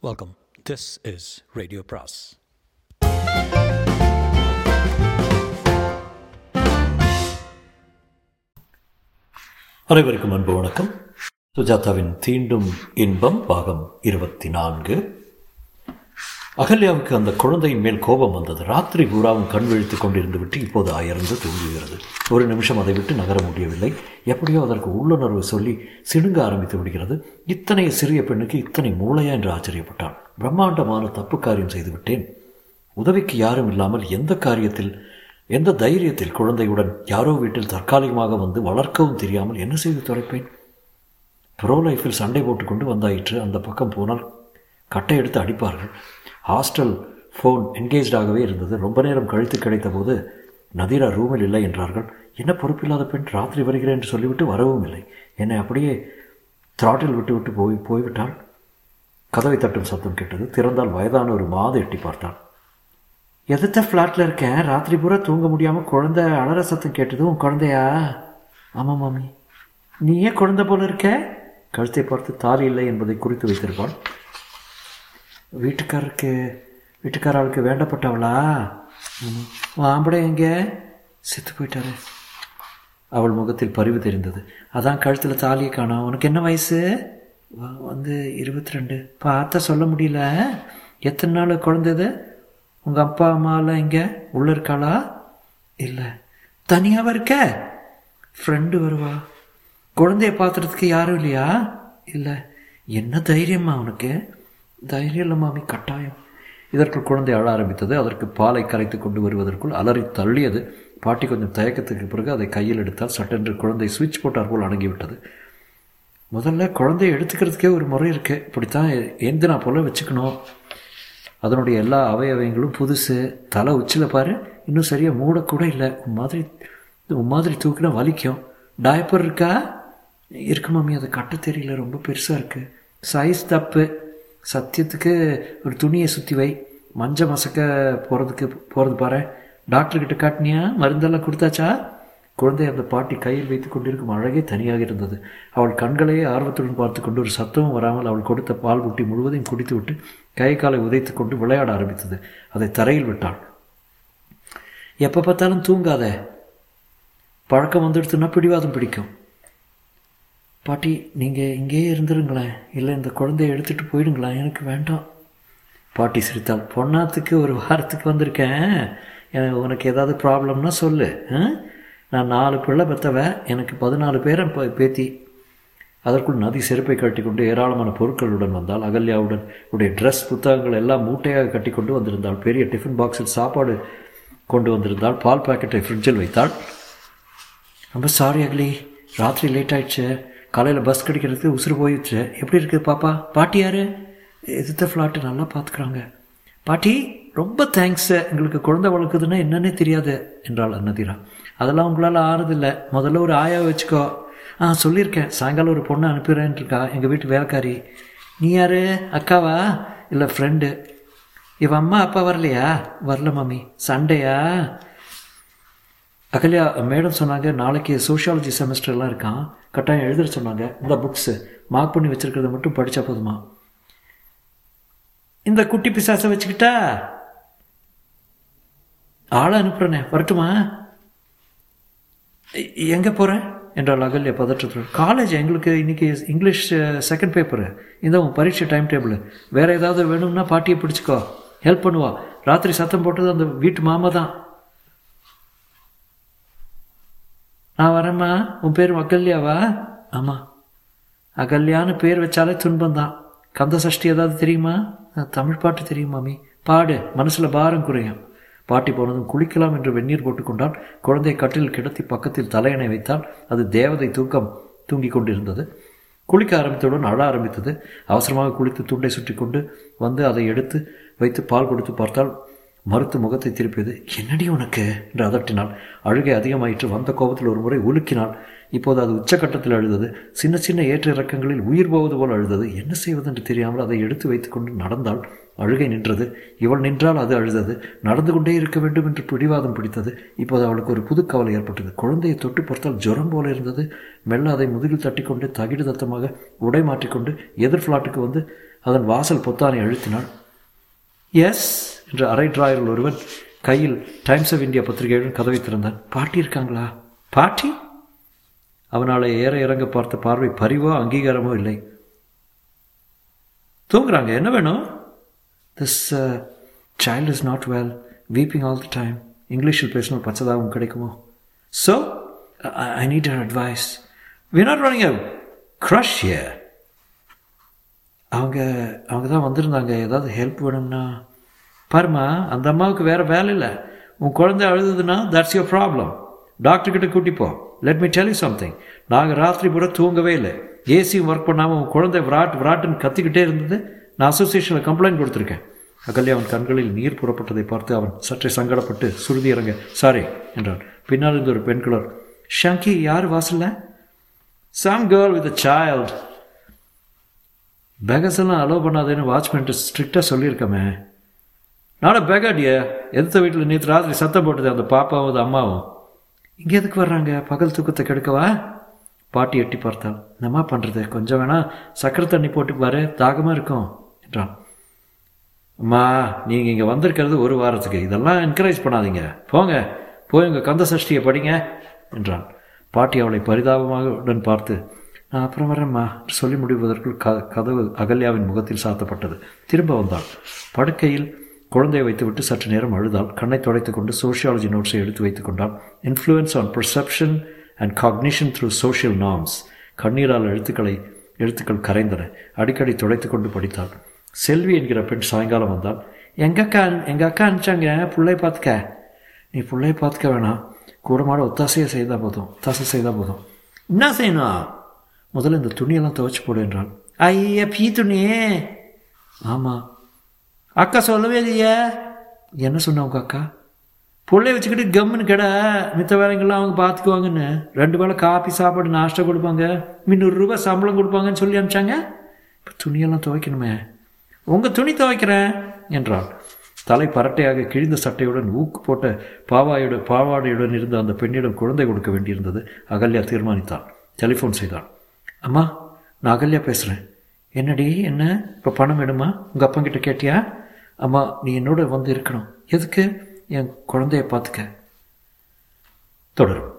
Welcome this is radio பிராஸ் அனைவருக்கும் அன்பு வணக்கம். சுஜாதாவின் தீண்டும் இன்பம் பாகம் இருபத்தி நான்கு. அகல்யாவுக்கு அந்த குழந்தையின் மேல் கோபம் வந்தது. ராத்திரி பூராவும் கண் விழித்துக் கொண்டிருந்து விட்டு இப்போது அயர்ந்து தூங்குகிறது. ஒரு நிமிஷம் அதை விட்டு நகர முடியவில்லை. எப்படியோ அதற்கு உள்ளுணர்வு சொல்லி சிணுங்க ஆரம்பித்து விடுகிறது. இத்தனை சிறிய பெண்ணுக்கு இத்தனை மூளையா என்று ஆச்சரியப்பட்டான். பிரம்மாண்டமான தப்பு காரியம் செய்து விட்டேன். உதவிக்கு யாரும் இல்லாமல் எந்த காரியத்தில் எந்த தைரியத்தில் குழந்தையுடன் யாரோ வீட்டில் தற்காலிகமாக வந்து வளர்க்கவும் தெரியாமல் என்ன செய்து தொலைப்பேன் ப்ரோ லைஃபில் சண்டை போட்டுக்கொண்டு வந்தாயிற்று. அந்த பக்கம் போனால் கட்டை எடுத்து அடிப்பார்கள். ஹாஸ்டல் ஃபோன் என்கேஜாகவே இருந்தது. ரொம்ப நேரம் கழித்து கிடைத்த போது நதிரா ரூமில் இல்லை என்றார்கள். என்ன பொறுப்பில்லாத பெண் ராத்திரி வருகிறேன் என்று சொல்லிவிட்டு வரவும் இல்லை. என்னை அப்படியே த்ராட்டில் விட்டு விட்டு போய் போய்விட்டால் கதவை தட்டும் சத்தம் கேட்டது. திறந்தால் வயதான ஒரு மாத எட்டி பார்த்தான் எதிர்த்த ஃப்ளாட்டில் இருக்கேன் ராத்திரி பூரா தூங்க முடியாமல் குழந்தை அலற சத்தம் கேட்டது உன் குழந்தையா? ஆமாம் மாமி. நீ ஏன் குழந்தை போல இருக்க? கழுத்தை பார்த்து தாலி இல்லை என்பதை குறித்து வைத்திருப்பாள். வீட்டுக்காரருக்கு வீட்டுக்காரர்களுக்கு வேண்டப்பட்டவளா? ம். எங்கே? செத்து போயிட்டாரு. அவள் முகத்தில் பரிவு தெரிந்தது. அதான் கழுத்தில் தாலியை காணோம். உனக்கு என்ன வயசு? வந்து இருபத்தி ரெண்டு பார்த்தா சொல்ல முடியல. எத்தனை நாள் குழந்தது உங்கள் அப்பா அம்மாலாம் இங்கே உள்ளே இருக்காளா? இல்லை. தனியாவா இருக்க? ஃப்ரெண்டு வருவா. குழந்தைய பார்த்துறதுக்கு யாரும் இல்லையா? இல்லை. என்ன தைரியம்மா உனக்கு? தைரியம் இல்லாமல் கட்டாயம். இதற்குள் குழந்தை அழ ஆரம்பித்தது. அதற்கு பாலை கரைத்து கொண்டு வருவதற்குள் அலறி தள்ளியது. பாட்டி கொஞ்சம் தயக்கத்துக்கு பிறகு அதை கையில் எடுத்தால் சட்டென்று குழந்தை சுவிட்ச் போட்டார் போல் அடங்கிவிட்டது. முதல்ல குழந்தைய எடுத்துக்கிறதுக்கே ஒரு முறை இருக்கு. இப்படித்தான் ஏந்தினா போல வச்சுக்கணும். அதனுடைய எல்லா அவயவங்களும் புதுசு. தலை உச்சியில் பாரு. இன்னும் சரியாக மூடக்கூட இல்லை. உன் மாதிரி உன் மாதிரி தூக்கினா வலிக்கும். டயப்பர் இருக்கா? இருக்கு மாமி. அதை கட்ட தெரியல. ரொம்ப பெருசாக இருக்குது சைஸ் தப்பு. சத்தியத்துக்கு ஒரு துணியை சுற்றி வை. மஞ்ச மசக்க போகிறதுக்கு போகிறது பாரு டாக்டர்கிட்ட காட்டினியா? மருந்தெல்லாம் கொடுத்தாச்சா? குழந்தை அந்த பாட்டி கையில் வைத்து கொண்டிருக்கும் அழகே தனியாக இருந்தது. அவள் கண்களையே ஆர்வத்துடன் பார்த்து கொண்டு ஒரு சத்தமும் வராமல் அவள் கொடுத்த பால் புட்டி முழுவதையும் குடித்துவிட்டு கை காலை உதைத்துக் கொண்டு விளையாட ஆரம்பித்தது. அதை தரையில் விட்டாள். எப்போ பார்த்தாலும் தூங்காத. பழக்கம் வந்துடுத்துன்னா பிடிவாதம் பிடிக்கும். பாட்டி நீங்கள் இங்கேயே இருந்துருங்களேன். இல்லை இந்த குழந்தைய எடுத்துகிட்டு போயிடுங்களேன். எனக்கு வேண்டாம். பாட்டி சிரித்தாள். பொன்னாத்துக்கு ஒரு வாரத்துக்கு வந்திருக்கேன். எனக்கு உனக்கு ஏதாவது ப்ராப்ளம்னா சொல்லு. ஆ? நான் நாலு பிள்ளை பெற்றவ எனக்கு பதினாலு பேரை ப- பேத்தி. அதற்குள் நதி செருப்பை கட்டிக்கொண்டு ஏராளமான பொருட்களுடன் வந்தால் அகல்யாவுடன் உடைய ட்ரெஸ் புத்தகங்கள் எல்லாம் மூட்டையாக கட்டி கொண்டு வந்திருந்தாள். பெரிய டிஃபன் பாக்ஸில் சாப்பாடு கொண்டு வந்திருந்தாள். பால் பாக்கெட்டை ஃப்ரிட்ஜில் வைத்தாள். ரொம்ப சாரி அகலி. ராத்திரி லேட் ஆயிடுச்சு. காலையில் பஸ் கிடைக்கிறதுக்கு உசுறு போயிடுச்சு. எப்படி இருக்குது பாப்பா? பாட்டி யாரு? எதிர்த்த ஃப்ளாட்டு நல்லா பார்த்துக்குறாங்க பாட்டி ரொம்ப தேங்க்ஸ் எங்களுக்கு குழந்தை வளர்க்குதுன்னா என்னன்னே தெரியாது என்றாள் அன்னதிரா. அதெல்லாம் உங்களால் ஆறுதில்லை. முதல்ல ஒரு ஆயா வச்சுக்கோ. ஆ சொல்லியிருக்கேன். சாயங்காலம் ஒரு பொண்ணை அனுப்பிடுறேன்னு இருக்கா எங்கள் வீட்டு வேலைக்காரி. நீ யார்? அக்காவா? இல்லை ஃப்ரெண்டு இவன் அம்மா அப்பா வரலையா? வரல மாமி. சண்டையா? அகல்யா மேடம் சொன்னாங்க நாளைக்கு சோஷியாலஜி செமஸ்டர்லாம் இருக்கான் கட்டாயம் எழுதுற சொன்னாங்க. இந்த புக்ஸு மார்க் பண்ணி வச்சுருக்கிறத மட்டும் படித்தா போதுமா? இந்த குட்டி பிசாசை வச்சுக்கிட்டா? ஆளை அனுப்புகிறேனே வரட்டுமா? எங்கே போகிறேன் என்றால் அகல்யா பதற்றத்துடன். காலேஜ் எங்களுக்கு இன்றைக்கி இங்கிலீஷ் செகண்ட் பேப்பரு இந்த உன் பரீட்சை டைம் டேபிள் வேறு ஏதாவது வேணும்னா பாட்டியை பிடிச்சிக்கோ. ஹெல்ப் பண்ணுவா. ராத்திரி சத்தம் போட்டது அந்த வீட்டு மாமா தான் நான் வரேம்மா. உன் பேர் அகல்யாவா? ஆமாம் அகல்யான்னு பேர் வச்சாலே துன்பம் தான் கந்த சஷ்டி ஏதாவது தெரியுமா? தமிழ் பாட்டு தெரியும் மாமி. பாடு. மனசில் பாரம் குறையும். பாட்டி போனதும் குளிக்கலாம் என்று வெந்நீர் போட்டுக்கொண்டால் குழந்தை கட்டில் கிடத்தி பக்கத்தில் தலையணை வைத்தால் அது தேவதை தூக்கம் தூங்கி கொண்டிருந்தது. குளிக்க ஆரம்பித்தவுடன் அழ ஆரம்பித்தது. அவசரமாக குளித்து துண்டை சுற்றி கொண்டு வந்து அதை எடுத்து வைத்து பால் கொடுத்து பார்த்தால் மறுத்து முகத்தை திருப்பியது என்னடி உனக்கு? என்று அதட்டினாள் அழுகை அதிகமாயிற்று. வந்த கோபத்தில் ஒரு முறை உலுக்கினாள். இப்போது அது உச்சக்கட்டத்தில் அழுதது. சின்ன சின்ன ஏற்ற இறக்கங்களில் உயிர் போவது போல் அழுதது. என்ன செய்வது என்று தெரியாமல் அதை எடுத்து வைத்துக்கொண்டு நடந்தாள்? அழுகை நின்றது. இவள் நின்றால் அது அழுதது. நடந்து கொண்டே இருக்க வேண்டும் என்று பிடிவாதம் பிடித்தது. இப்போது அவளுக்கு ஒரு புது கவலை ஏற்பட்டது. குழந்தையை தொட்டு பார்த்தால் ஜுரம் போல இருந்தது. மெல்ல அதை முதுகில் தட்டிக்கொண்டு தகிடு தத்தமாக உடை மாற்றிக்கொண்டு எதிர் ஃப்ளாட்டுக்கு வந்து அதன் வாசல் பொத்தானை அழுத்தினாள். எஸ் என்று அரை டிராயரில் ஒருவன் கையில் டைம்ஸ் ஆஃப் இந்தியா பத்திரிகையுடன் கதவை திறந்தான். பாட்டி இருக்காங்களா? பாட்டி? அவனால ஏற இறங்க பார்த்த பார்வை பரிவோ அங்கீகாரமோ இல்லை. தூங்குறாங்க என்ன வேணும்? This child is not well weeping all the time இங்கிலீஷில் பேசணும் பச்சதாகவும் கிடைக்குமோ? So I need an advice we not running a creche ஏ அவங்க அவங்க தான் வந்திருந்தாங்க. ஏதாவது ஹெல்ப் வேணும்னா பாருமா அந்த அம்மாவுக்கு வேறு வேலை இல்லை. உன் குழந்தை அழுதுன்னா தட்ஸ் யோர் ப்ராப்ளம் டாக்டர்கிட்ட கூட்டிப்போ let me tell you something நாங்கள் ராத்திரி பூரா தூங்கவே இல்லை. ஏசியும் ஒர்க் பண்ணாமல் உன் குழந்தை விராட் விராட்டுன்னு கத்திக்கிட்டே இருந்தது. நான் அசோசியேஷனில் கம்ப்ளைண்ட் கொடுத்துருக்கேன். அகல்யா அவன் கண்களில் நீர் புறப்பட்டதை பார்த்து அவன் சற்றே சங்கடப்பட்டு சுருதி இறங்க சாரி என்றான். பின்னால் இருந்த ஒரு பெண் குளர் ஷங்கி யார் வாசல்ல? Some girl with a child beggars எல்லாம் அலோவ் பண்ணாதேன்னு வாட்ச்மேன்ட்டு ஸ்ட்ரிக்டாக சொல்லியிருக்கமே. நானும் பேகாடியா எதிர்த்த வீட்டில் நேற்று ராத்திரி சத்தம் போட்டது? அந்த பாப்பாவும் அது அம்மாவும்? இங்கே எதுக்கு வர்றாங்க? பகல் தூக்கத்தை கெடுக்கவா? பாட்டி எட்டி பார்த்தாள். என்னம்மா பண்ணுறது கொஞ்சம் வேணா சக்கரை தண்ணி போட்டு பாரு. தாகமாக இருக்கும் என்றான். அம்மா நீங்கள் இங்கே வந்திருக்கிறது ஒரு வாரத்துக்கு. இதெல்லாம் என்கரேஜ் பண்ணாதீங்க. போங்க. போய் உங்கள் கந்த சஷ்டியை படிங்க என்றான். பாட்டி அவளை பரிதாபமாக உடன் பார்த்து நான் அப்புறம் வரேம்மா சொல்லி முடிவதற்குள் க கதவு அகல்யாவின் முகத்தில் சாத்தப்பட்டது. திரும்ப வந்தாள். படுக்கையில் குழந்தையை வைத்துவிட்டு சற்று நேரம் அழுதாள் கண்ணை துடைத்து கொண்டு சோஷியாலஜி நோட்ஸை எடுத்து வைத்துக் கொண்டாள் influence on perception and cognition through social norms கண்ணீரால் எழுத்துக்களை எழுத்துக்கள் கரைந்தன. அடிக்கடி துடைத்து கொண்டு படித்தாள் செல்வி என்கிற பெண் சாயங்காலம் வந்தால் எங்கள் அக்கா எங்கள் அக்கா அனுப்பிச்சாங்க? பிள்ளை பார்த்துக்க. நீ பிள்ளைய பார்த்துக்க வேணாம். கூடமாட ஒத்தாசையை செய்தால் போதும். ஒத்தாசை செய்தால் போதும். என்ன செய்யணும்? முதல்ல இந்த துணியெல்லாம் துவைச்சு போடு என்றாள். ஐயா பீ துணியே. ஆமாம் அக்கா சொல்லவே இல்லையே. என்ன சொன்ன உங்க அக்கா? பிள்ளைய வச்சுக்கிட்டு கம்முன்னு கடை மித்த வேலைங்கள்லாம் அவங்க பார்த்துக்குவாங்கன்னு ரெண்டு வேளை காப்பி சாப்பாடு நாஷ்டா கொடுப்பாங்க. முந்நூறுரூபா சம்பளம் கொடுப்பாங்கன்னு சொல்லி அனுப்பிச்சாங்க. இப்போ துணியெல்லாம் துவைக்கணுமே. உங்கள் துணி துவைக்கிறேன் என்றாள். தலை பரட்டையாக கிழிந்த சட்டையுடன் ஊக்கு போட்ட பாவாயுடன் பாவாடையுடன் இருந்த அந்த பெண்ணிடம் குழந்தை கொடுக்க வேண்டியிருந்தது அகல்யா தீர்மானித்தாள். டெலிஃபோன் செய்தாள். அம்மா நான் அகல்யா பேசுகிறேன் என்னடி என்ன? இப்போ பணம் வேணுமா? உங்கள் அப்பங்கிட்ட கேட்டியா? அம்மா நீ என்னோட வந்து இருக்கணும். எதுக்கு? என் குழந்தைய பார்த்துக்க தொடரும்.